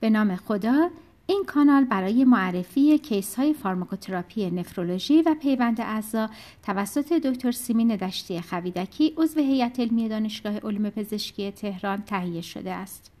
به نام خدا این کانال برای معرفی کیس های فارماکوتراپی نفرولوژی و پیوند اعضا توسط دکتر سیمین دشتی خویدکی عضو هیئت علمی دانشگاه علوم پزشکی تهران تهیه شده است.